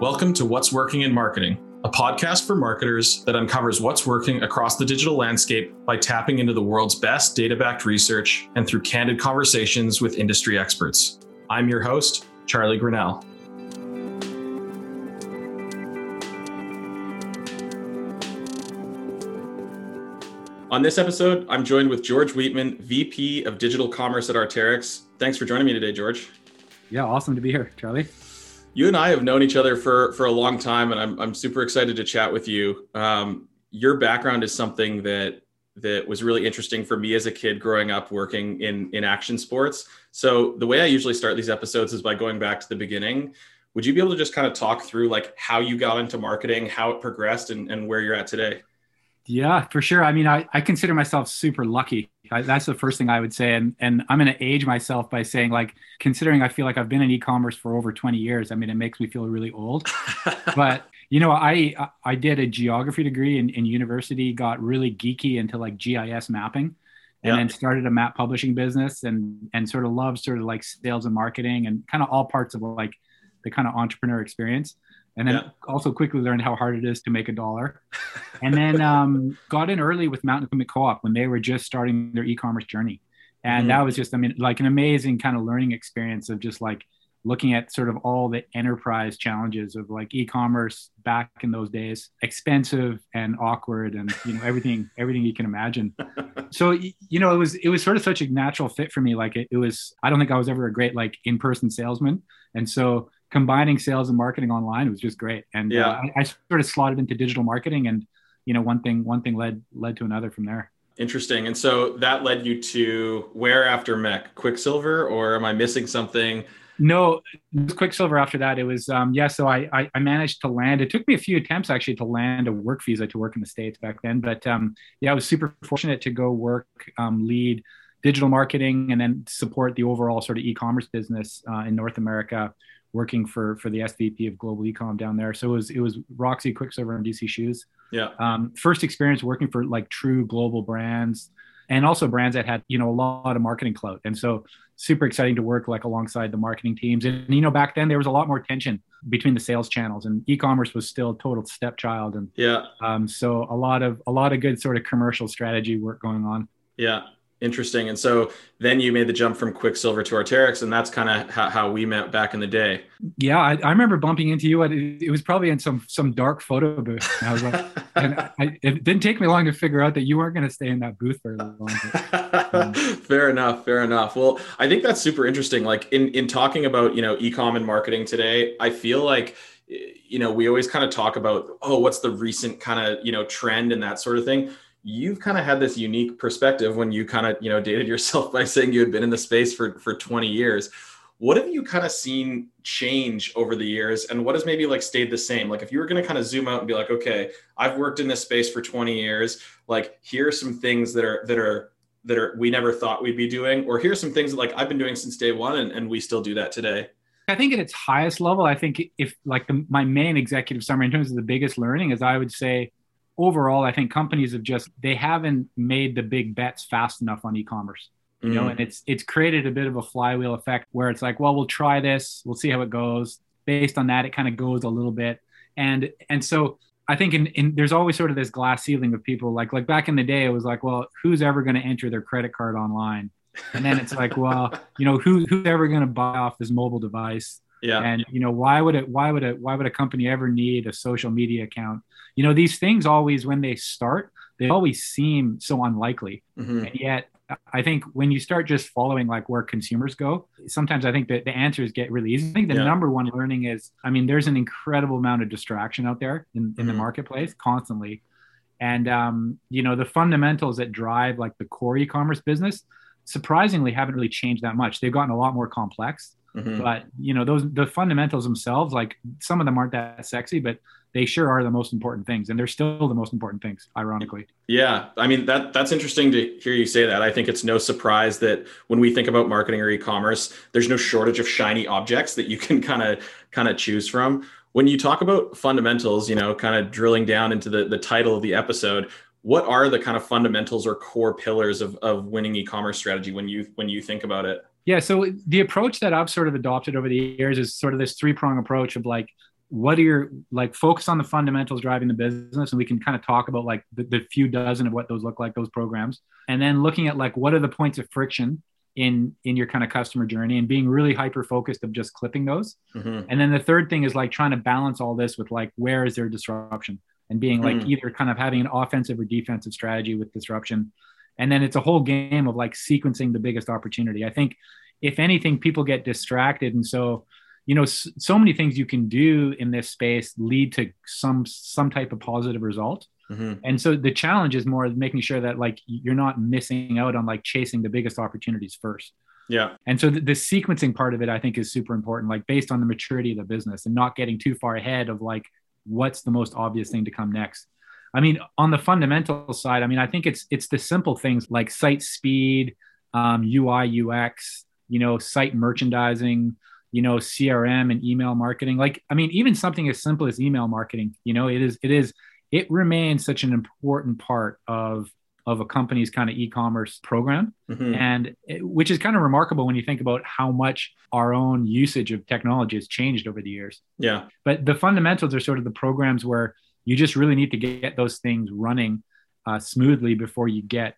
Welcome to What's Working in Marketing, a podcast for marketers that uncovers what's working across the digital landscape by tapping into the world's best data backed research and through candid conversations with industry experts. I'm your host, Charlie Grinnell. On this episode, I'm joined with George Wheatman, VP of Digital Commerce at Arc'teryx. Thanks for joining me today, George. Yeah, awesome to be here, Charlie. You and I have known each other for for a long time, and I'm I'm super excited to chat with you. Um, your background is something that that was really interesting for me as a kid growing up working in in action sports. So the way I usually start these episodes is by going back to the beginning. Would you be able to just kind of talk through like how you got into marketing, how it progressed, and, and where you're at today? Yeah, for sure. I mean, I, I consider myself super lucky. I, that's the first thing I would say. And, and I'm going to age myself by saying, like, considering I feel like I've been in e commerce for over 20 years, I mean, it makes me feel really old. but, you know, I, I did a geography degree in, in university, got really geeky into like GIS mapping and yeah. then started a map publishing business and, and sort of loved sort of like sales and marketing and kind of all parts of like the kind of entrepreneur experience and then yeah. also quickly learned how hard it is to make a dollar. and then um, got in early with Mountain Equipment Co-op when they were just starting their e-commerce journey, and mm-hmm. that was just I mean like an amazing kind of learning experience of just like looking at sort of all the enterprise challenges of like e-commerce back in those days expensive and awkward and you know everything everything you can imagine so you know it was it was sort of such a natural fit for me like it, it was i don't think i was ever a great like in-person salesman and so combining sales and marketing online was just great. And uh, yeah, uh, I, I, sort of slotted into digital marketing, and you know, one thing one thing led led to another from there. Interesting. And so that led you to where after Mech? Quiksilver, or am I missing something? No, Quiksilver after that. It was um, yeah. So I, I, I managed to land. It took me a few attempts actually to land a work visa to work in the states back then. But um, yeah, I was super fortunate to go work um, lead digital marketing and then support the overall sort of e-commerce business uh, in North America working for for the SVP of global ecom down there. So it was it was Roxy, Quiksilver, and DC Shoes. Yeah. Um, first experience working for like true global brands, and also brands that had you know a lot of marketing clout. And so super exciting to work like alongside the marketing teams. And you know back then there was a lot more tension between the sales channels, and e-commerce was still total stepchild. And yeah. Um, so a lot of a lot of good sort of commercial strategy work going on. Yeah. Interesting. And so then you made the jump from Quiksilver to Arc'teryx, and that's kind of how, how, we met back in the day. Yeah, I, I remember bumping into you. At, it was probably in some some dark photo booth. And I was like, and I, it didn't take me long to figure out that you weren't going to stay in that booth very long. But, um, fair enough. Fair enough. Well, I think that's super interesting. Like in in talking about you know ecom and marketing today, I feel like you know we always kind of talk about oh what's the recent kind of you know trend and that sort of thing you've kind of had this unique perspective when you kind of you know dated yourself by saying you had been in the space for for 20 years. What have you kind of seen change over the years and what has maybe like stayed the same? Like if you were going to kind of zoom out and be like okay i've worked in this space for 20 years like here are some things that are that are that are we never thought we'd be doing or here's some things that like i've been doing since day one and, and we still do that today. I think at its highest level i think if like the, my main executive summary in terms of the biggest learning is i would say overall, I think companies have just they haven't made the big bets fast enough on e-commerce. You know, mm. and it's it's created a bit of a flywheel effect where it's like, well, we'll try this, we'll see how it goes. Based on that, it kind of goes a little bit, and and so I think in, in there's always sort of this glass ceiling of people like like back in the day, it was like, well, who's ever going to enter their credit card online? And then it's like, well, you know, who who's ever going to buy off this mobile device? Yeah. And you know, why would it why would it why would a company ever need a social media account? You know, these things always when they start, they always seem so unlikely. Mm-hmm. And yet I think when you start just following like where consumers go, sometimes I think that the answers get really easy. I think the yeah. number one learning is, I mean, there's an incredible amount of distraction out there in, in mm-hmm. the marketplace constantly. And um, you know, the fundamentals that drive like the core e-commerce business surprisingly haven't really changed that much. They've gotten a lot more complex. Mm-hmm. But you know, those the fundamentals themselves, like some of them aren't that sexy, but they sure are the most important things, and they're still the most important things, ironically. Yeah, I mean that that's interesting to hear you say that. I think it's no surprise that when we think about marketing or e-commerce, there's no shortage of shiny objects that you can kind of kind of choose from. When you talk about fundamentals, you know, kind of drilling down into the the title of the episode, what are the kind of fundamentals or core pillars of, of winning e-commerce strategy when you when you think about it yeah. So the approach that I've sort of adopted over the years is sort of this three prong approach of like what are your like focus on the fundamentals driving the business and we can kind of talk about like the, the few dozen of what those look like those programs and then looking at like what are the points of friction in in your kind of customer journey and being really hyper focused of just clipping those mm-hmm. and then the third thing is like trying to balance all this with like where is there disruption and being like mm. either kind of having an offensive or defensive strategy with disruption and then it's a whole game of like sequencing the biggest opportunity. I think if anything people get distracted. And so you know so many things you can do in this space lead to some some type of positive result. Mm-hmm. and so the challenge is more making sure that like you're not missing out on like chasing the biggest opportunities first. Yeah. And so the, the sequencing part of it i think is super important like based on the maturity of the business and not getting too far ahead of like what's the most obvious thing to come next i mean on the fundamental side i mean i think it's it's the simple things like site speed um, ui ux you know site merchandising you know crm and email marketing. Like i mean even something as simple as email marketing you know it is it is it remains such an important part of of a company's kind of e-commerce program. Mm-hmm. and it, which is kind of remarkable when you think about how much our own usage of technology has changed over the years. Yeah. But the fundamentals are sort of the programs where you just really need to get those things running uh, smoothly before you get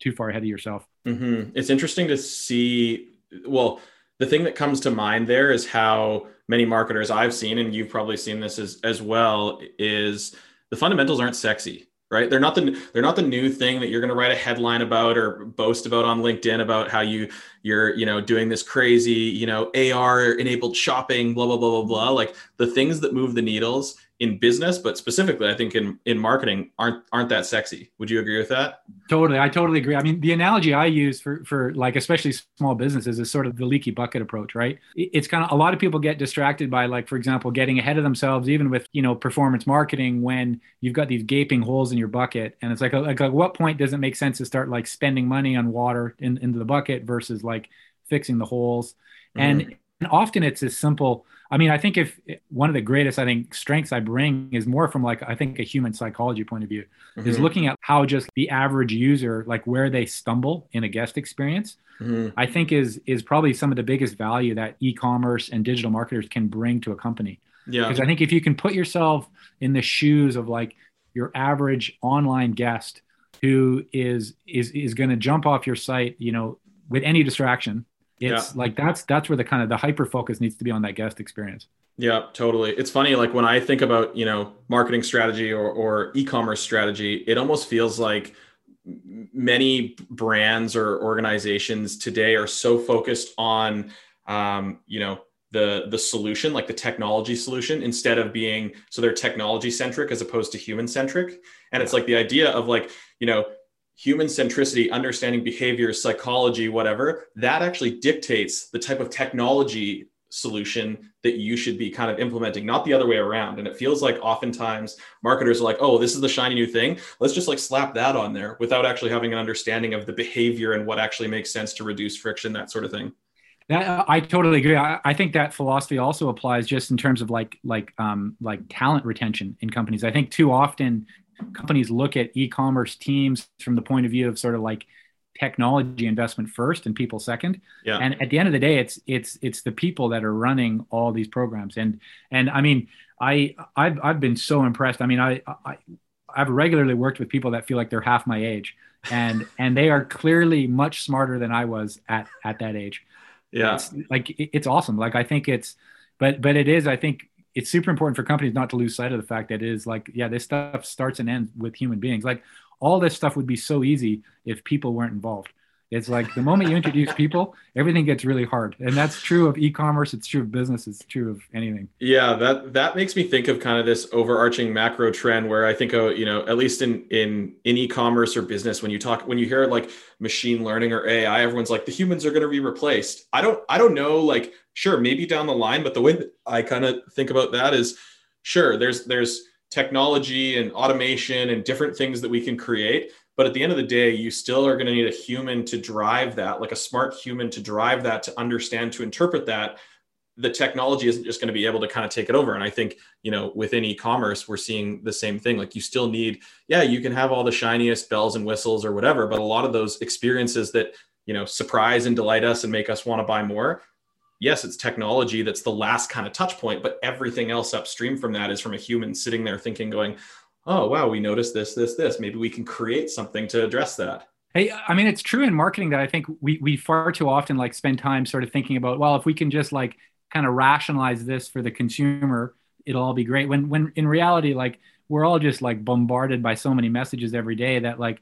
too far ahead of yourself mm-hmm. it's interesting to see well the thing that comes to mind there is how many marketers I've seen, and you've probably seen this as, as well, is the fundamentals aren't sexy, right? They're not the they're not the new thing that you're going to write a headline about or boast about on LinkedIn about how you you're you know doing this crazy you know AR enabled shopping, blah blah blah blah blah. Like the things that move the needles in business, but specifically, I think in in marketing aren't aren't that sexy. Would you agree with that? Totally, I totally agree. I mean, the analogy I use for for like especially small businesses is sort of the leaky bucket approach, right? It's kind of a lot of people get distracted by like, for example, getting ahead of themselves, even with you know performance marketing, when you've got these gaping holes in your bucket, and it's like, like, like what point does it make sense to start like spending money on water in, into the bucket versus like fixing the holes? Mm-hmm. And and often it's as simple I mean, I think if one of the greatest, I think, strengths I bring is more from like, I think a human psychology point of view mm-hmm. is looking at how just the average user, like where they stumble in a guest experience. Mm-hmm. I think is is probably some of the biggest value that e-commerce and digital marketers can bring to a company. Yeah. Because I think if you can put yourself in the shoes of like your average online guest who is is is going to jump off your site, you know, with any distraction it's yeah. like that's that's where the kind of the hyper focus needs to be on that guest experience. Yeah totally. It's funny like when i think about you know marketing strategy or, or e-commerce strategy it almost feels like many brands or organizations today are so focused on um, you know the the solution like the technology solution instead of being so they're technology centric as opposed to human centric and it's like the idea of like you know human centricity, understanding behavior, psychology, whatever, that actually dictates the type of technology solution that you should be kind of implementing, not the other way around. And it feels like oftentimes marketers are like, oh, this is the shiny new thing. Let's just like slap that on there without actually having an understanding of the behavior and what actually makes sense to reduce friction, that sort of thing. That, I totally agree. I, I, think that philosophy also applies just in terms of like like um, like talent retention in companies. I think too often companies look at e-commerce teams from the point of view of sort of like technology investment first and people second. Yeah. and at the end of the day it's it's it's the people that are running all these programs. And and i mean i i've, I've been so impressed. I mean I, I i've regularly worked with people that feel like they're half my age and and they are clearly much smarter than i was at at that age. Yeah. It's like it's awesome. Like i think it's but but it is i think it's super important for companies not to lose sight of the fact that it is like, yeah, this stuff starts and ends with human beings. Like all this stuff would be so easy if people weren't involved. It's like the moment you introduce people, everything gets really hard, and that's true of e-commerce. It's true of business. It's true of anything. Yeah, that that makes me think of kind of this overarching macro trend where I think, oh, you know, at least in in in e-commerce or business, when you talk, when you hear like machine learning or AI, everyone's like the humans are going to be replaced. I don't, I don't know, like sure, maybe down the line, but the way I kind of think about that is, sure, there's there's technology and automation and different things that we can create but at the end of the day, you still are going to need a human to drive that, like a smart human to drive that, to understand, to interpret that. The technology isn't just going to be able to kind of take it over. And I think, you know, within e-commerce, we're seeing the same thing. Like you still need, yeah, you can have all the shiniest bells and whistles or whatever, but a lot of those experiences that, you know, surprise and delight us and make us want to buy more, yes, it's technology that's the last kind of touch point, but everything else upstream from that is from a human sitting there thinking, going, oh, wow, we noticed this, this, this. Maybe we can create something to address that. Hey, I mean, it's true in marketing that I think we, we far too often like spend time sort of thinking about, well, if we can just like kind of rationalize this for the consumer, it'll all be great. When, when in reality, like we're all just like bombarded by so many messages every day that like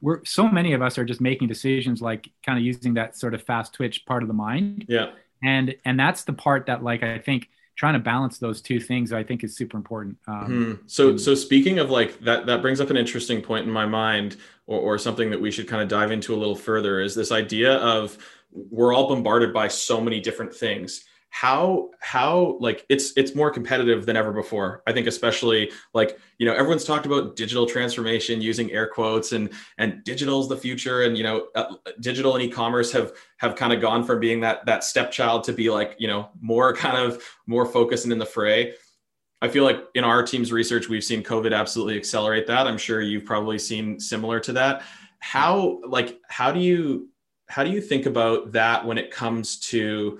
we're so many of us are just making decisions like kind of using that sort of fast twitch part of the mind. Yeah and and that's the part that like i think trying to balance those two things i think is super important um, mm-hmm. so so speaking of like that that brings up an interesting point in my mind or, or something that we should kind of dive into a little further is this idea of we're all bombarded by so many different things how how like it's it's more competitive than ever before. I think especially like you know everyone's talked about digital transformation using air quotes and and digital's the future and you know uh, digital and e-commerce have have kind of gone from being that that stepchild to be like you know more kind of more focused and in the fray. I feel like in our team's research we've seen covid absolutely accelerate that. I'm sure you've probably seen similar to that. How like how do you how do you think about that when it comes to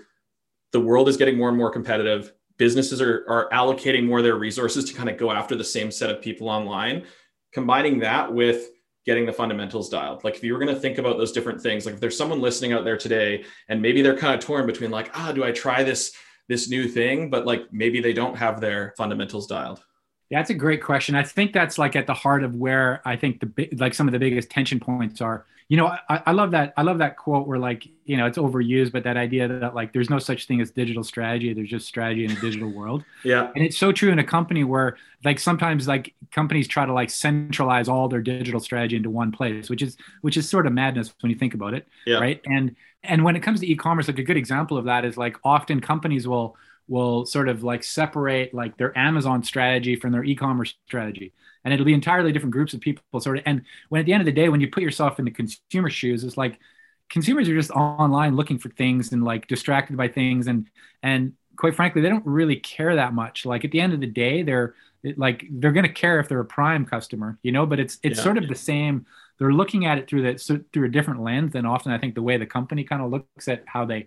the world is getting more and more competitive. Businesses are, are allocating more of their resources to kind of go after the same set of people online. Combining that with getting the fundamentals dialed. Like if you were going to think about those different things, like if there's someone listening out there today and maybe they're kind of torn between like, ah, do I try this this new thing, but like maybe they don't have their fundamentals dialed. Yeah, that's a great question. I think that's like at the heart of where I think the like some of the biggest tension points are you know I, I, love that i love that quote where like you know it's overused but that idea that like there's no such thing as digital strategy there's just strategy in a digital world. Yeah. And it's so true in a company where like sometimes like companies try to like centralize all their digital strategy into one place which is which is sort of madness when you think about it yeah. right? And and when it comes to e-commerce like a good example of that is like often companies will will sort of like separate like their amazon strategy from their e-commerce strategy and it'll be entirely different groups of people sort of and when at the end of the day when you put yourself in the consumer shoes it's like consumers are just online looking for things and like distracted by things. And and quite frankly they don't really care that much. Like at the end of the day they're like they're going to care if they're a prime customer you know? But it's it's yeah. sort of the same. They're looking at it through that so, through a different lens than often i think the way the company kind of looks at how they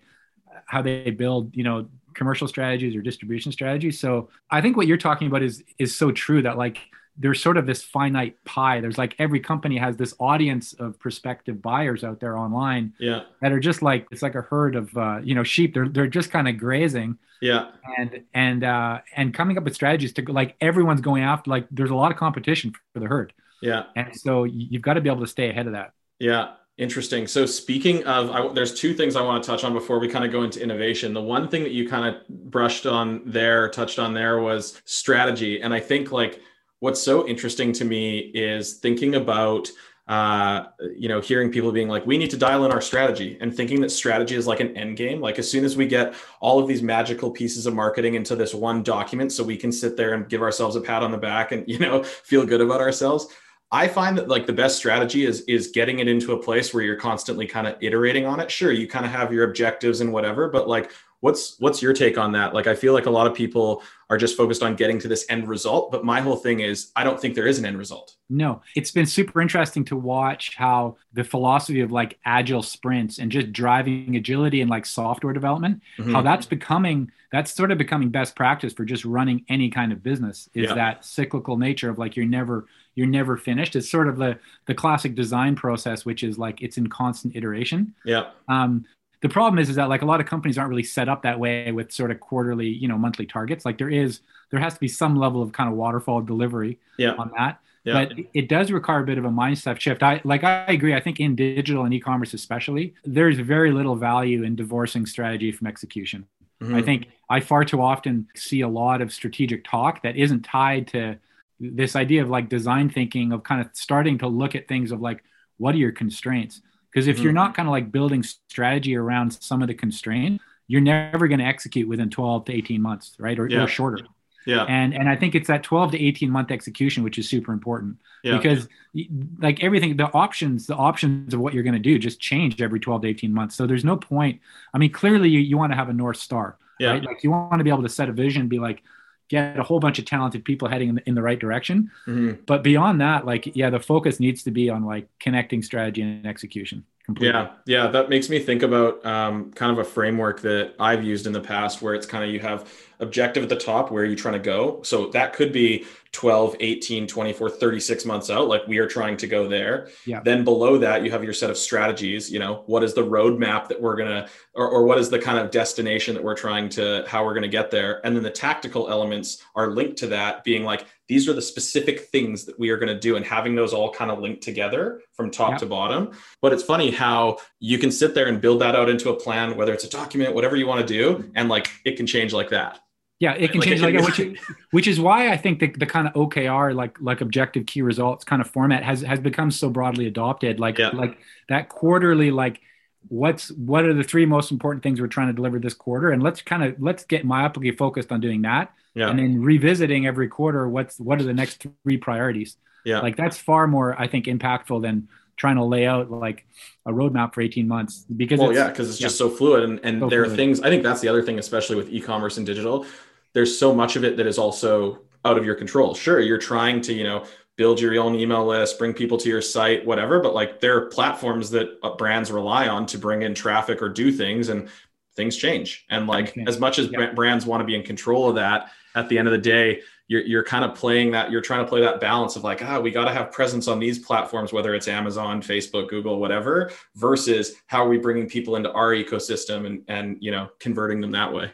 how they build you know commercial strategies or distribution strategies. So i think what you're talking about is is so true that like there's sort of this finite pie. There's like every company has this audience of prospective buyers out there online yeah. that are just like it's like a herd of uh, you know sheep. They're they're just kind of grazing. Yeah. And and uh, and coming up with strategies to like everyone's going after like there's a lot of competition for the herd. Yeah. And so you've got to be able to stay ahead of that. Yeah. Interesting. So speaking of, I, there's two things I want to touch on before we kind of go into innovation. The one thing that you kind of brushed on there, touched on there, was strategy, and I think like what's so interesting to me is thinking about uh, you know, hearing people being like, we need to dial in our strategy and thinking that strategy is like an end game. Like as soon as we get all of these magical pieces of marketing into this one document, so we can sit there and give ourselves a pat on the back and, you know, feel good about ourselves. I find that like the best strategy is is getting it into a place where you're constantly kind of iterating on it. Sure, you kind of have your objectives and whatever, but like what's what's your take on that? Like i feel like a lot of people are just focused on getting to this end result but my whole thing is i don't think there is an end result. No it's been super interesting to watch how the philosophy of like agile sprints and just driving agility and like software development mm-hmm. how that's becoming that's sort of becoming best practice for just running any kind of business is yeah. that cyclical nature of like you're never you're never finished. It's sort of the the classic design process which is like it's in constant iteration. Yeah. Um the problem is is that like a lot of companies aren't really set up that way with sort of quarterly you know monthly targets like there is there has to be some level of kind of waterfall delivery yeah. on that yeah. but it does require a bit of a mindset shift i like i agree i think in digital and e-commerce especially there's very little value in divorcing strategy from execution mm-hmm. i think i far too often see a lot of strategic talk that isn't tied to this idea of like design thinking of kind of starting to look at things of like what are your constraints because if mm-hmm. you're not kind of like building strategy around some of the constraint, you're never going to execute within 12 to 18 months, right? Or, yeah. or shorter. Yeah. And and I think it's that 12 to 18 month execution which is super important yeah. because like everything the options the options of what you're going to do just change every 12 to 18 months. So there's no point. I mean clearly you, you want to have a north star, yeah. right? Like you want to be able to set a vision be like get a whole bunch of talented people heading in the, in the right direction. Mm-hmm. But beyond that, like, yeah, the focus needs to be on like connecting strategy and execution. completely. Yeah, yeah, that makes me think about um, kind of a framework that I've used in the past where it's kind of you have objective at the top where you're trying to go. So that could be 12, 18, 24, 36 months out. Like we are trying to go there. Yeah. Then below that, you have your set of strategies. You know, what is the roadmap that we're going to, or, or what is the kind of destination that we're trying to, how we're going to get there. And then the tactical elements are linked to that being like, these are the specific things that we are going to do and having those all kind of linked together from top Yeah. to bottom. But it's funny how you can sit there and build that out into a plan, whether it's a document, whatever you want to do. And like, it can change like that. Yeah, it can Like, change like can that, be- which, which is why I think the, the kind of OKR, like like objective key results kind of format has has become so broadly adopted. Like Yeah. like that quarterly, like what's what are the three most important things we're trying to deliver this quarter, and let's kind of let's get myopically focused on doing that, Yeah. and then revisiting every quarter what's what are the next three priorities. Yeah. Like that's far more I think impactful than trying to lay out like a roadmap for 18 months because well, it's, yeah, because it's just so fluid. And, and So there are things, I think that's the other thing, especially with e-commerce and digital, there's so much of it that is also out of your control. Sure, you're trying to, you know, build your own email list, bring people to your site, whatever, but like there are platforms that uh, brands rely on to bring in traffic or do things and things change. And like as much as Yeah. brands want to be in control of that, at the end of the day, you're, you're kind of playing that, you're trying to play that balance of like, ah, we got to have presence on these platforms, whether it's Amazon, Facebook, Google, whatever, versus how are we bringing people into our ecosystem and, and, you know, converting them that way.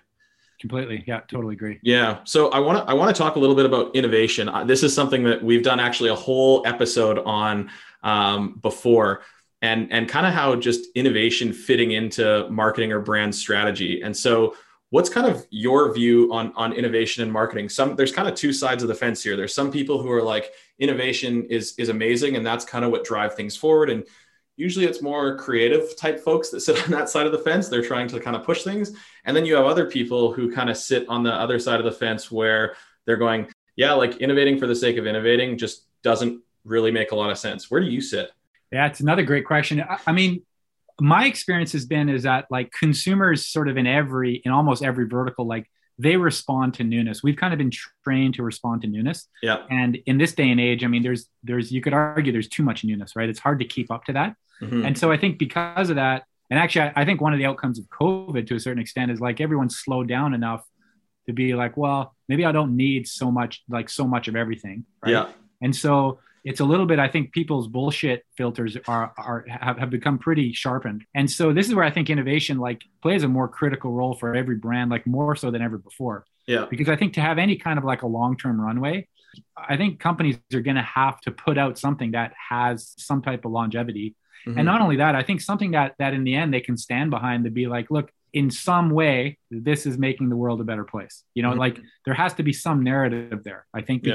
completely yeah totally agree Yeah. So I want to I want to talk a little bit about innovation. Uh, This is something that we've done actually a whole episode on um, before, and and kind of how just innovation fitting into marketing or brand strategy. And so, what's kind of your view on on innovation and marketing? Some there's kind of two sides of the fence here. There's some people who are like innovation is is amazing, and that's kind of what drive things forward. And usually it's more creative type folks that sit on that side of the fence. They're trying to kind of push things. And then you have other people who kind of sit on the other side of the fence where they're going, yeah, like innovating for the sake of innovating just doesn't really make a lot of sense. Where do you sit? Yeah, it's another great question. I, I mean, my experience has been is that like consumers sort of in every in almost every vertical like they respond to newness. We've kind of been trained to respond to newness. Yeah. And in this day and age, I mean there's there's you could argue there's too much newness, right? It's hard to keep up to that. Mhm. And so I think because of that, and actually I, I think one of the outcomes of COVID to a certain extent is like everyone slowed down enough to be like, well, maybe I don't need so much like so much of everything. Right. Yeah. And so it's a little bit, I think people's bullshit filters are, are have, have become pretty sharpened. And so this is where I think innovation like plays a more critical role for every brand, like more so than ever before. Yeah. Because I think to have any kind of like a long-term runway, I think companies are going to have to put out something that has some type of longevity. Mhm. And not only that, I think something that that in the end they can stand behind to be like, look, in some way, this is making the world a better place. You know, Mhm. like there has to be some narrative there. I think Yeah.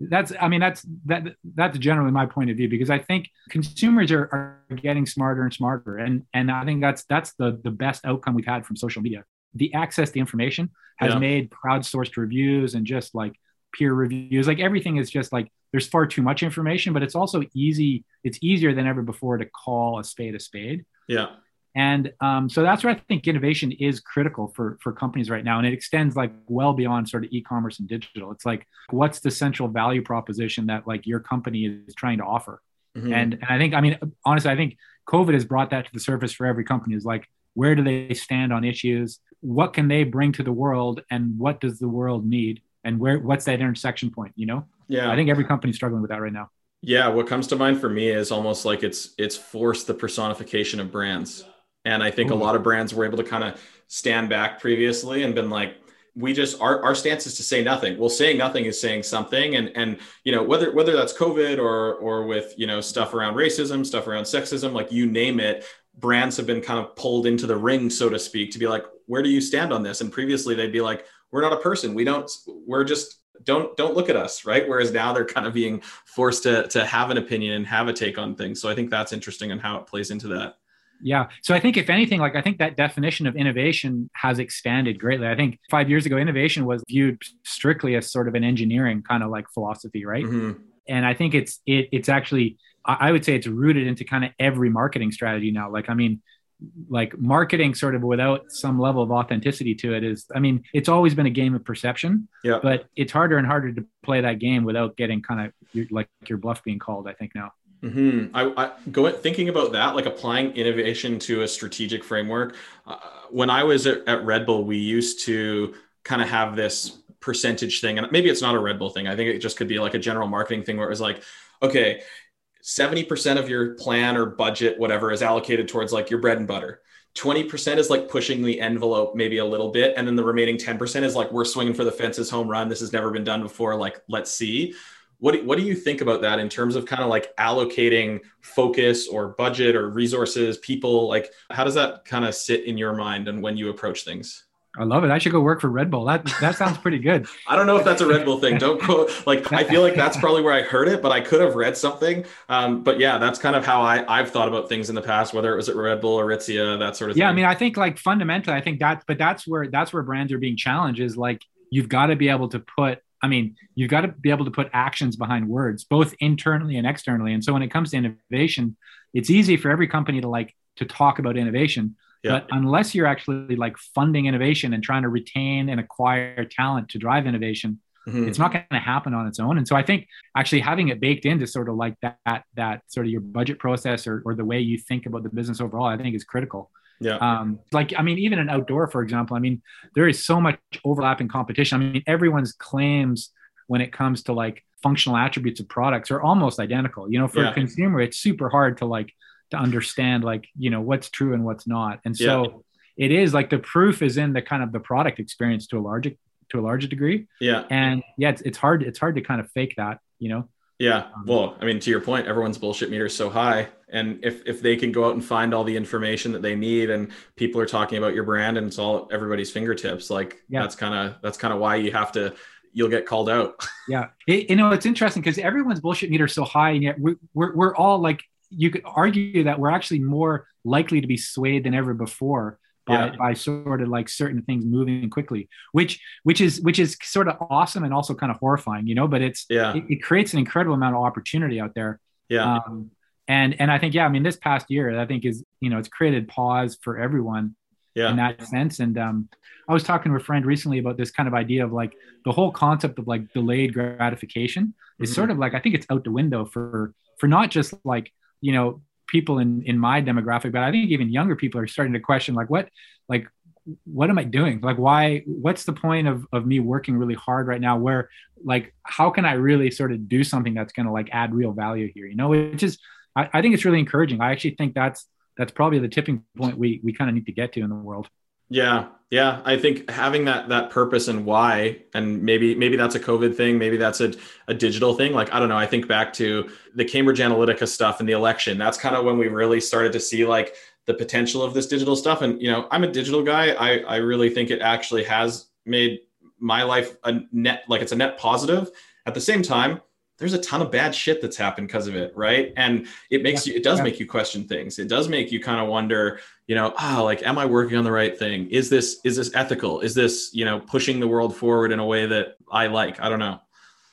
That's I mean that's that that's generally my point of view because I think consumers are, are getting smarter and smarter and and I think that's that's the the best outcome we've had from social media. The access to information has Yeah. made crowdsourced reviews and just like peer reviews like everything is just like there's far too much information but it's also easy it's easier than ever before to call a spade a spade yeah. And um, so that's where I think innovation is critical for for companies right now, and it extends like well beyond sort of e-commerce and digital. It's like what's the central value proposition that like your company is trying to offer? Mhm. And and I think I mean honestly, I think COVID has brought that to the surface for every company. Is like where do they stand on issues? What can they bring to the world, and what does the world need? And where what's that intersection point? You know, yeah. I think every company's struggling with that right now. Yeah, what comes to mind for me is almost like it's it's forced the personification of brands. And I think a lot of brands were able to kind of stand back previously and been like, we just our, our stance is to say nothing. Well, saying nothing is saying something. And and you know, whether whether that's COVID or or with, you know, stuff around racism, stuff around sexism, like you name it, brands have been kind of pulled into the ring, so to speak, to be like, where do you stand on this? And previously they'd be like, we're not a person. We don't, we're just don't don't look at us right whereas now they're kind of being forced to to have an opinion and have a take on things so i think that's interesting and how it plays into that Yeah. So I think if anything, like I think that definition of innovation has expanded greatly. I think five years ago, innovation was viewed strictly as sort of an engineering kind of like philosophy, right? Mhm. And I think it's it it's actually I I would say it's rooted into kind of every marketing strategy now. Like I mean, like marketing sort of without some level of authenticity to it is I mean, it's always been a game of perception, yeah but it's harder and harder to play that game without getting kind of like your bluff being called, I think now. Mm-hmm. I, I go thinking about that, like applying innovation to a strategic framework. Uh, when I was at, at Red Bull, we used to kind of have this percentage thing, and maybe it's not a Red Bull thing. I think it just could be like a general marketing thing where it was like, okay, 70% of your plan or budget, whatever, is allocated towards like your bread and butter. 20% is like pushing the envelope maybe a little bit. And then the remaining 10% is like, we're swinging for the fences home run. This has never been done before. Like, let's see. What do, what do you think about that in terms of kind of like allocating focus or budget or resources, people? Like, how does that kind of sit in your mind and when you approach things? I love it. I should go work for Red Bull. That that sounds pretty good. I don't know if that's a Red Bull thing. Don't quote. Like I feel like that's probably where I heard it, but I could have read something. Um, but yeah, that's kind of how I I've thought about things in the past, whether it was at Red Bull or Aritzia, that sort of thing. yeah, thing. I mean, I think like fundamentally, I think that, but that's where that's where brands are being challenged. Is like you've got to be able to put. I mean, you've got to be able to put actions behind words, both internally and externally. And so when it comes to innovation, it's easy for every company to like to talk about innovation yeah. But unless you're actually like funding innovation and trying to retain and acquire talent to drive innovation, mm-hmm. it's not going to happen on its own. And so I think actually having it baked into sort of like that that sort of your budget process or, or the way you think about the business overall, I think is critical. Yeah. Um, like I mean, even in outdoor, for example, I mean, there is so much overlapping competition. I mean, everyone's claims when it comes to like functional attributes of products are almost identical. You know, for yeah. a consumer, it's super hard to like to understand like you know what's true and what's not and so yeah. it is like the proof is in the kind of the product experience to a larger to a larger degree yeah and yeah it's, it's hard it's hard to kind of fake that you know yeah um, well i mean to your point everyone's bullshit meter is so high and if if they can go out and find all the information that they need and people are talking about your brand and it's all everybody's fingertips like yeah. that's kind of that's kind of why you have to you'll get called out. Yeah. It, you know it's interesting because everyone's bullshit meter is so high and yet we, we're, we're all like you could argue that we're actually more likely to be swayed than ever before by, yeah. by sort of like certain things moving quickly which which is which is sort of awesome and also kind of horrifying you know but it's yeah. it, it creates an incredible amount of opportunity out there. Yeah. Um, and and i think yeah i mean this past year i think is you know it's created pause for everyone yeah. in that sense and um i was talking to a friend recently about this kind of idea of like the whole concept of like delayed gratification is mm-hmm. sort of like i think it's out the window for for not just like you know people in in my demographic but i think even younger people are starting to question like what like what am i doing like why what's the point of of me working really hard right now where like how can i really sort of do something that's going to like add real value here you know which is I, I think it's really encouraging. I actually think that's that's probably the tipping point we we kind of need to get to in the world. Yeah yeah. I think having that that purpose and why and maybe maybe that's a covid thing maybe that's a, a digital thing. Like i don't know i think back to the cambridge analytica stuff and the election. That's kind of when we really started to see like the potential of this digital stuff. And you know i'm a digital guy. I i really think it actually has made my life a net like it's a net positive. At the same time there's a ton of bad shit that's happened because of it right? And it makes yeah, you it does yeah. make you question things. It does make you kind of wonder you know ah oh, like am i working on the right thing? Is this is this ethical? Is this you know pushing the world forward in a way that i like? I don't know.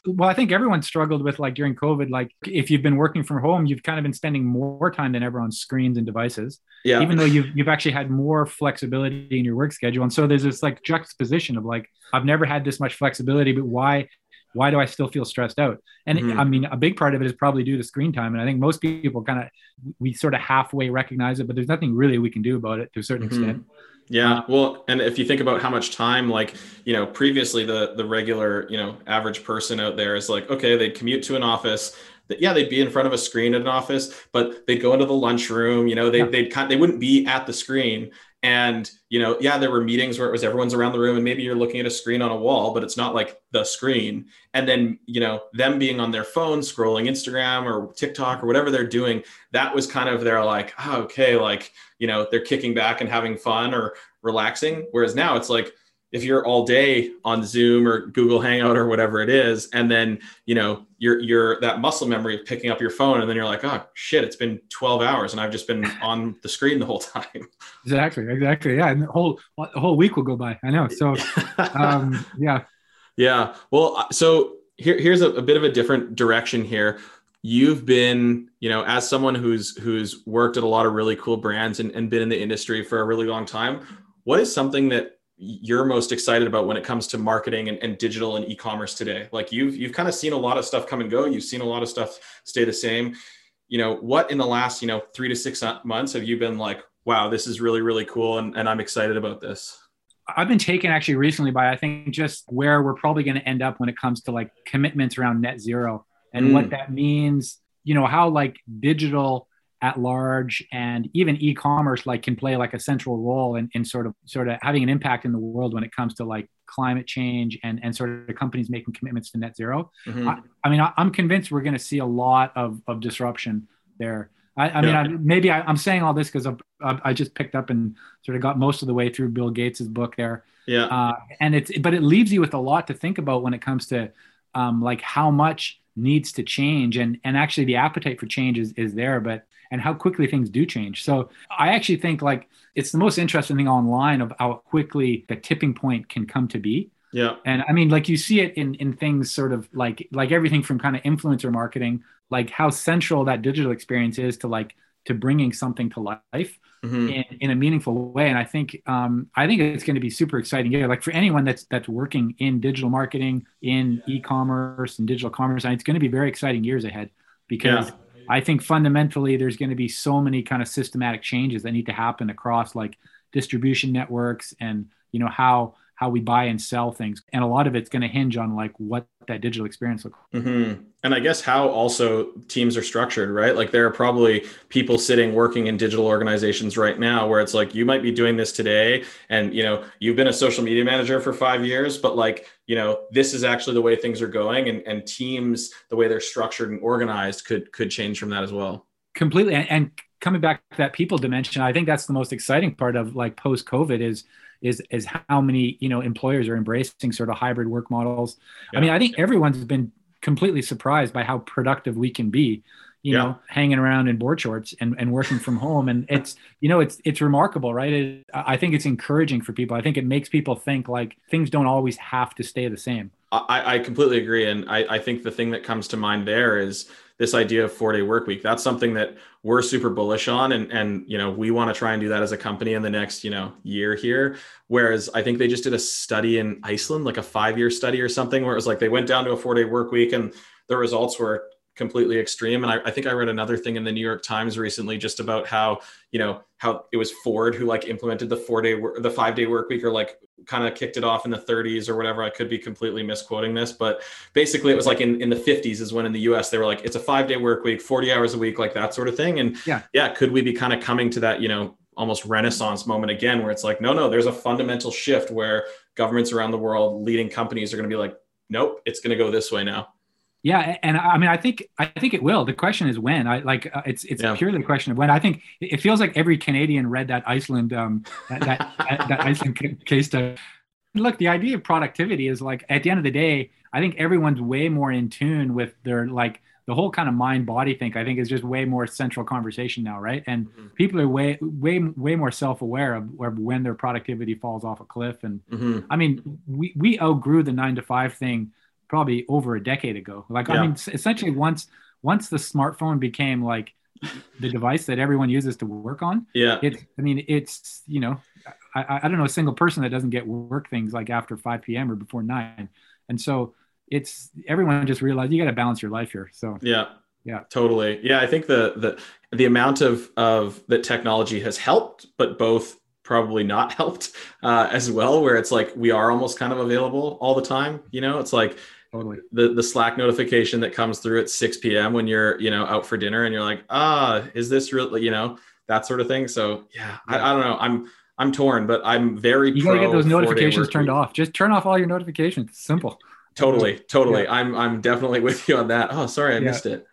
Well i think everyone struggled with like during covid like if you've been working from home you've kind of been spending more time than ever on screens and devices yeah. even though you've, you've actually had more flexibility in your work schedule. And so there's this like juxtaposition of like i've never had this much flexibility but why why do I still feel stressed out? And mm-hmm. I mean, a big part of it is probably due to screen time. And I think most people kind of, we sort of halfway recognize it, but there's nothing really we can do about it to a certain mm-hmm. extent. Yeah. Well, and if you think about how much time, like, you know, previously the, the regular, you know, average person out there is like, okay, they'd commute to an office, that yeah they'd be in front of a screen at an office but they'd go into the lunchroom you know they, yeah. they'd kind they wouldn't be at the screen and you know yeah there were meetings where it was everyone's around the room and maybe you're looking at a screen on a wall but it's not like the screen. And then you know them being on their phone scrolling instagram or tiktok or whatever they're doing that was kind of their like oh, okay like you know they're kicking back and having fun or relaxing. Whereas now it's like if you're all day on Zoom or Google Hangout or whatever it is, and then you know you're you're that muscle memory of picking up your phone, and then you're like, oh shit, it's been 12 hours and I've just been on the screen the whole time. Exactly, exactly. Yeah, and the whole the whole week will go by. I know. So, um, yeah, yeah. Well, uh, so here here's a, a bit of a different direction here you've been you know as someone who's who's worked at a lot of really cool brands and, and been in the industry for a really long time what is something that you're most excited about when it comes to marketing and, and digital and e-commerce today like you've you've kind of seen a lot of stuff come and go you've seen a lot of stuff stay the same you know, what in the last, you know, three to six months have you been like, wow, this is really, really cool. And, and I'm excited about this. I've been taken actually recently by, I think, just where we're probably going to end up when it comes to like commitments around net zero and mm. what that means, you know, how like digital at large and even e-commerce like can play like a central role in, in sort of sort of having an impact in the world when it comes to like climate change and and sort of companies making commitments to net 0 mm-hmm. I, I, mean I, am convinced we're going to see a lot of, of disruption there I, I mean, I, maybe I, am saying all this because I just picked up and sort of got most of the way through Bill Gates's book there. Yeah. Uh, and it's, but it leaves you with a lot to think about when it comes to um, like how much needs to change, and and actually the appetite for change is is there, but and how quickly things do change. So I actually think like it's the most interesting thing online of how quickly the tipping point can come to be. Yeah. And I mean, like you see it in in things sort of like like everything from kind of influencer marketing like how central that digital experience is to like to bringing something to life mm-hmm. in, in a meaningful way and i think um, i think it's going to be super exciting yeah like for anyone that's that's working in digital marketing in e-commerce and digital commerce and it's going to be very exciting years ahead because yeah. I think fundamentally there's going to be so many kind of systematic changes that need to happen across like distribution networks and you know how how we buy and sell things. And a lot of it's going to hinge on like what that digital experience looks like. Mm-hmm. and i guess how also teams are structured right? Like there are probably people sitting working in digital organizations right now where it's like you might be doing this today and you know you've been a social media manager for five years but like you know this is actually the way things are going and, and teams the way they're structured and organized could could change from that as well. Completely. And, and coming back to that people dimension i think that's the most exciting part of like post covid is is is how many you know employers are embracing sort of hybrid work models. Yeah. I mean, I think everyone's been completely surprised by how productive we can be you yeah. know hanging around in board shorts and, and working from home and it's you know it's it's remarkable right it, i think it's encouraging for people i think it makes people think like things don't always have to stay the same i, I completely agree and I, I think the thing that comes to mind there is this idea of four day work week. That's something that we're super bullish on. And, and, you know, we want to try and do that as a company in the next, you know, year here. Whereas I think they just did a study in Iceland, like a five year study or something, where it was like they went down to a four day work week and the results were completely extreme. And I, I, think I read another thing in the New York Times recently just about how, you know, how it was Ford who like implemented the four day, the five day work week or like kind of kicked it off in the 30s or whatever. I could be completely misquoting this, but basically it was like in, in the 50s is when in the US they were like, it's a five day work week, 40 hours a week, like that sort of thing. And yeah, yeah, could we be kind of coming to that, you know, almost renaissance moment again where it's like, no, no, there's a fundamental shift where governments around the world, leading companies are going to be like, nope, it's going to go this way now. Yeah, and I mean, I think I think it will. The question is when. I like uh, it's it's yeah. purely a question of when. I think it feels like every Canadian read that Iceland um that that, that Iceland case study. Look, the idea of productivity is like at the end of the day, I think everyone's way more in tune with their like the whole kind of mind body thing. I think is just way more central conversation now, right? And mm-hmm. people are way way way more self aware of, of, when their productivity falls off a cliff. And mm-hmm. I mean, we we outgrew the nine to five thing probably over a decade ago. Like yeah. I mean, essentially once once the smartphone became like the device that everyone uses to work on. Yeah. It's I mean it's you know I, I don't know a single person that doesn't get work things like after 5 p.m. or before nine, and so it's everyone just realized you got to balance your life here. So yeah. Yeah, totally. Yeah, I think the the the amount of of that technology has helped, but both probably not helped uh, as well. Where it's like we are almost kind of available all the time. You know, it's like totally the the slack notification that comes through at 6 p.m when you're you know out for dinner and you're like ah is this real you know that sort of thing so yeah, I, I, don't know i'm i'm torn but i'm very you gotta get those notifications turned week. off just turn off all your notifications it's simple totally totally yeah. i'm i'm definitely with you on that oh sorry i yeah. missed it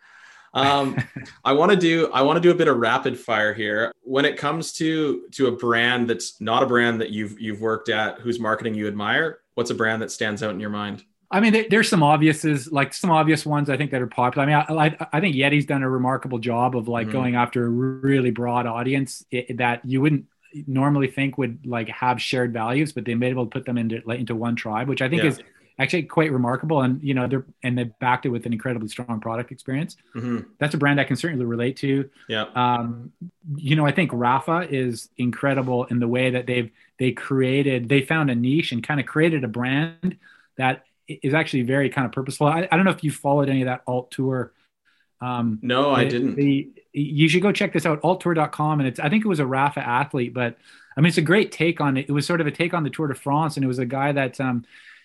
um, I want to do I want to do a bit of rapid fire here. When it comes to to a brand that's not a brand that you've you've worked at, whose marketing you admire, what's a brand that stands out in your mind? I mean, there's some obviouses, like some obvious ones I think that are popular. I mean, I, I think Yeti's done a remarkable job of like mm-hmm. going after a really broad audience that you wouldn't normally think would like have shared values, but they made able to put them into like, into one tribe, which I think yeah. is actually quite remarkable. And you know, they're and they backed it with an incredibly strong product experience. Mm-hmm. That's a brand I can certainly relate to. Yeah. Um, you know, I think Rapha is incredible in the way that they've they created they found a niche and kind of created a brand that is actually very kind of purposeful. I, I don't know if you followed any of that alt tour Um, no, I didn't. The, you should go check this out, alttour.com. And it's, I think it was a Rapha athlete, but I mean, it's a great take on it. It was sort of a take on the Tour de France. And it was a guy that, um,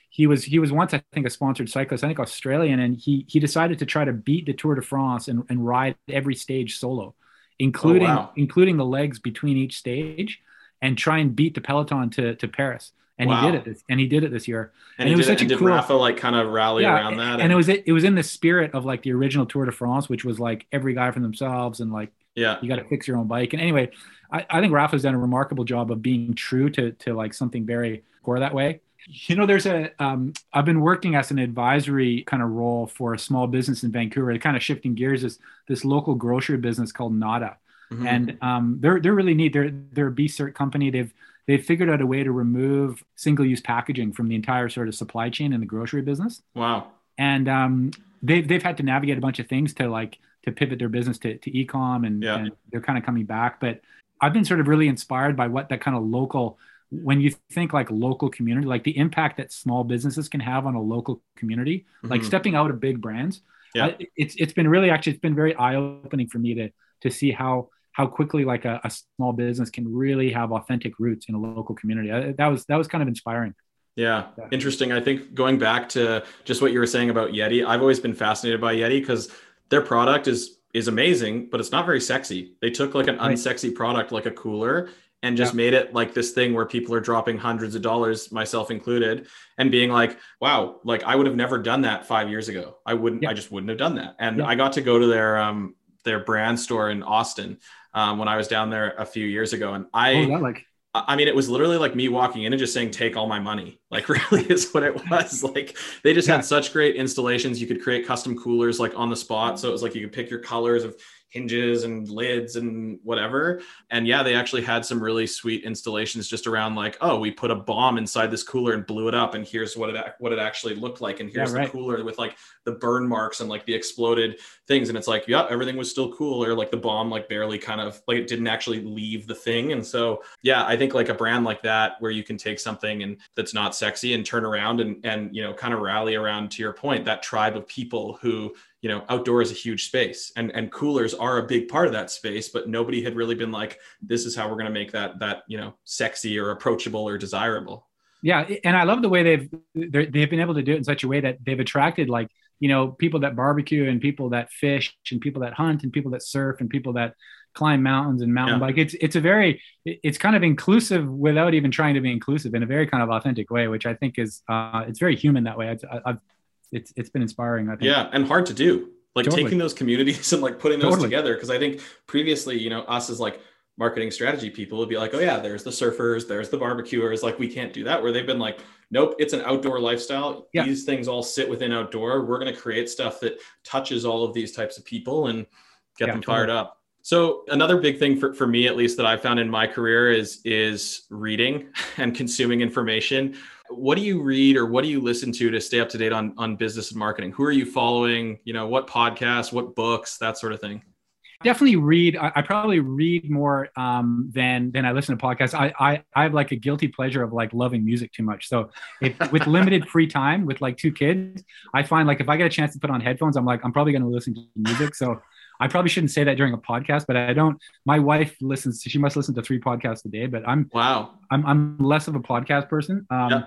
he was he was once I think a sponsored cyclist, I think Australian, and he he decided to try to beat the Tour de France and, and ride every stage solo, including oh, wow. including the legs between each stage, and try and beat the peloton to to Paris. And wow. he did it. This, and he did it this year. And, and it was such it, a did cool. Rapha like kind of rally yeah, around that? And, and, it was it was in the spirit of like the original Tour de France, which was like every guy for themselves and like yeah, you got to fix your own bike. And anyway, I, I think Rapha's done a remarkable job of being true to to like something very core that way. You know, there's a. Um, I've been working as an advisory kind of role for a small business in Vancouver. Kind of shifting gears is this local grocery business called Nada, mm-hmm. and um, they're they're really neat. They're they're a B Cert company. They've they've figured out a way to remove single-use packaging from the entire sort of supply chain in the grocery business. Wow. And um, they've they've had to navigate a bunch of things to like to pivot their business to, to e-com and, yeah. and they're kind of coming back. But I've been sort of really inspired by what that kind of local when you think like local community, like the impact that small businesses can have on a local community, mm-hmm. like stepping out of big brands. Yeah. I, it's it's been really actually it's been very eye opening for me to to see how how quickly like a, a, small business can really have authentic roots in a local community. I, that was that was kind of inspiring. Yeah, yeah, interesting. I think going back to just what you were saying about Yeti, I've always been fascinated by Yeti because their product is is amazing, but it's not very sexy. They took like an unsexy product like a cooler and just yeah. made it like this thing where people are dropping hundreds of dollars, myself included, and being like, wow, like I would have never done that five years ago. I wouldn't, yeah. I just wouldn't have done that. And I got to go to their um their brand store in Austin um, when I was down there a few years ago, and I oh, yeah, like I mean, it was literally like me walking in and just saying, take all my money. Like, really is what it was. Like, they just yeah. had such great installations. You could create custom coolers like on the spot. So it was like you could pick your colors of hinges and lids and whatever. And yeah, they actually had some really sweet installations just around like, oh, we put a bomb inside this cooler and blew it up, and here's what it what it actually looked like, and here's yeah, right. the cooler with like the burn marks and like the exploded things, and it's like, yeah, everything was still cool, or like the bomb like barely kind of like it didn't actually leave the thing, and so yeah, I think like a brand like that where you can take something and that's not sexy and turn around and and you know kind of rally around to your point that tribe of people who you know outdoor is a huge space. And and coolers are a big part of that space but nobody had really been like this is how we're going to make that that you know sexy or approachable or desirable. Yeah and i love the way they've they've been able to do it in such a way that they've attracted like you know people that barbecue and people that fish and people that hunt and people that surf and people that climb mountains and mountain yeah. bike it's it's a very it's kind of inclusive without even trying to be inclusive in a very kind of authentic way which i think is uh it's very human that way I, I've it's it's been inspiring. I think. Yeah, and hard to do. Like totally. taking those communities and like putting those totally. together. Because I think previously, you know, us as like marketing strategy people would be like, oh yeah, there's the surfers, there's the barbecuers. Like we can't do that. Where they've been like, nope, it's an outdoor lifestyle. Yeah. These things all sit within outdoor. We're going to create stuff that touches all of these types of people and get yeah, them fired up. So another big thing for, for me, at least that I found in my career is is reading and consuming information. What do you read or what do you listen to to stay up to date on on business and marketing? Who are you following? You know what podcasts what books that sort of thing? Definitely read i, I probably read more um, than than i listen to podcasts. I, I i have like a guilty pleasure of like loving music too much. So if with limited free time with like two kids i find like if i get a chance to put on headphones i'm like i'm probably going to listen to music. So I probably shouldn't say that during a podcast, but I don't. My wife listens. She must listen to three podcasts a day, but I'm wow. I'm I'm less of a podcast person. Um, yeah.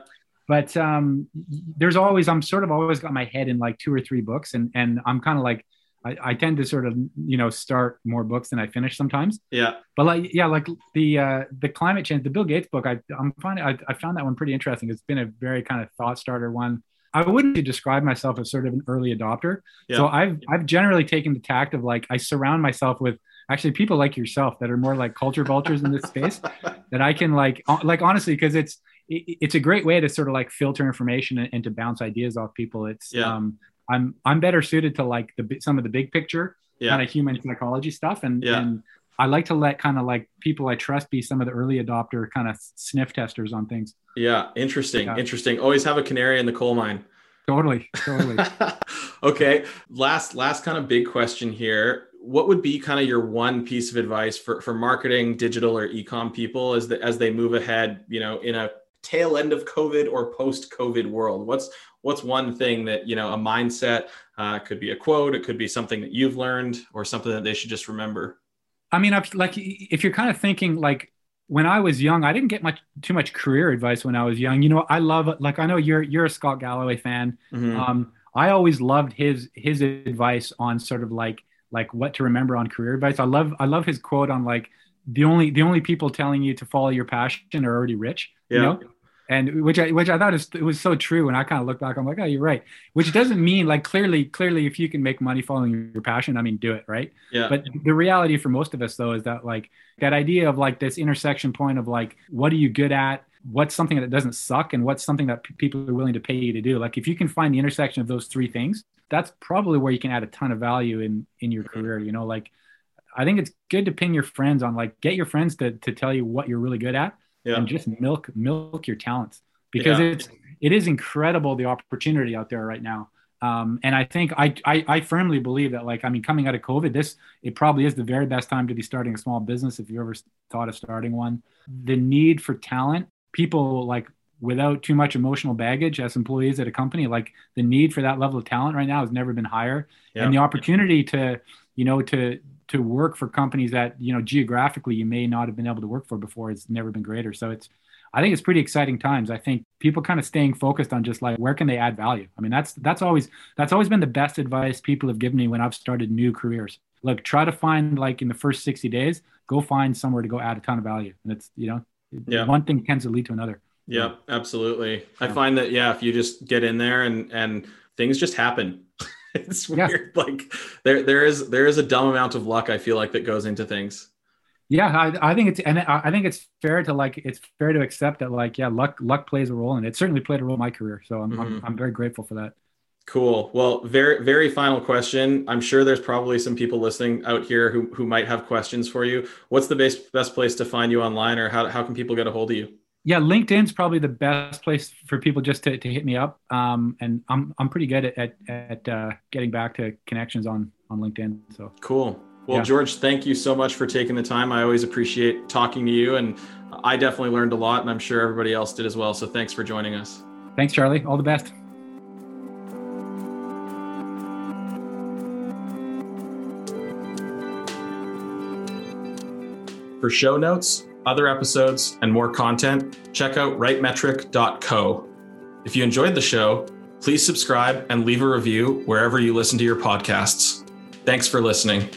But um, there's always I'm sort of always got my head in like two or three books, and and I'm kind of like I, I, tend to sort of you know start more books than I finish sometimes. Yeah. But like yeah, like the uh, the climate change, the Bill Gates book, I I'm finding I, I found that one pretty interesting. It's been a very kind of thought starter one. I wouldn't describe myself as sort of an early adopter. Yeah. So I've I've generally taken the tact of like I surround myself with actually people like yourself that are more like culture vultures in this space that I can like like honestly because it's it's a great way to sort of like filter information and, and to bounce ideas off people. It's yeah. um I'm I'm better suited to like the some of the big picture yeah. kind of human psychology stuff and yeah. and I like to let kind of like people I trust be some of the early adopter kind of sniff testers on things. Yeah, interesting. Yeah. Interesting. Always have a canary in the coal mine. Totally. Totally. okay. Last last kind of big question here. What would be kind of your one piece of advice for for marketing, digital or ecom people as the, as they move ahead, you know, in a tail end of COVID or post COVID world? What's what's one thing that you know a mindset uh, could be a quote, it could be something that you've learned, or something that they should just remember. I mean, like if you're kind of thinking like when I was young, I didn't get much too much career advice when I was young. You know, I love like I know you're you're a Scott Galloway fan. Mm-hmm. Um, I always loved his his advice on sort of like like what to remember on career advice. I love I love his quote on like the only the only people telling you to follow your passion are already rich. Yeah. You know? And which I which I thought is, it was so true. And I kind of look back, I'm like, oh, you're right. Which doesn't mean like clearly, clearly, if you can make money following your passion, I mean, do it, right? Yeah. But the reality for most of us though is that like that idea of like this intersection point of like what are you good at, what's something that doesn't suck, and what's something that p- people are willing to pay you to do. Like if you can find the intersection of those three things, that's probably where you can add a ton of value in in your mm-hmm. career. You know, like I think it's good to ping your friends on like get your friends to to tell you what you're really good at yeah. and just milk milk your talents because yeah. it's it is incredible the opportunity out there right now. Um, and I think I, I, I firmly believe that like I mean coming out of COVID, this it probably is the very best time to be starting a small business if you ever thought of starting one. The need for talent, people like without too much emotional baggage as employees at a company, like the need for that level of talent right now has never been higher, yeah. and the opportunity to you know to to work for companies that you know geographically you may not have been able to work for before has never been greater. So it's I think it's pretty exciting times. I think people kind of staying focused on just like where can they add value. I mean, that's that's always that's always been the best advice people have given me when I've started new careers. Look, try to find like in the first 60 days, go find somewhere to go add a ton of value. And it's, you know, yeah. one thing tends to lead to another. Yeah, absolutely. Yeah. I find that yeah, if you just get in there and and things just happen. it's weird. Yeah. Like there there is there is a dumb amount of luck I feel like that goes into things. Yeah, I, I think it's and I think it's fair to like it's fair to accept that like yeah luck luck plays a role and it certainly played a role in my career so I'm, mm-hmm. I'm, I'm very grateful for that. Cool. Well, very very final question. I'm sure there's probably some people listening out here who who might have questions for you. What's the best best place to find you online, or how how can people get a hold of you? Yeah, LinkedIn's probably the best place for people just to, to hit me up. Um, and I'm I'm pretty good at at, at uh, getting back to connections on on LinkedIn. So cool. Well, yeah. George, thank you so much for taking the time. I always appreciate talking to you, and I definitely learned a lot, and I'm sure everybody else did as well. So thanks for joining us. Thanks, Charlie. All the best. For show notes, other episodes, and more content, check out rightmetric.co. If you enjoyed the show, please subscribe and leave a review wherever you listen to your podcasts. Thanks for listening.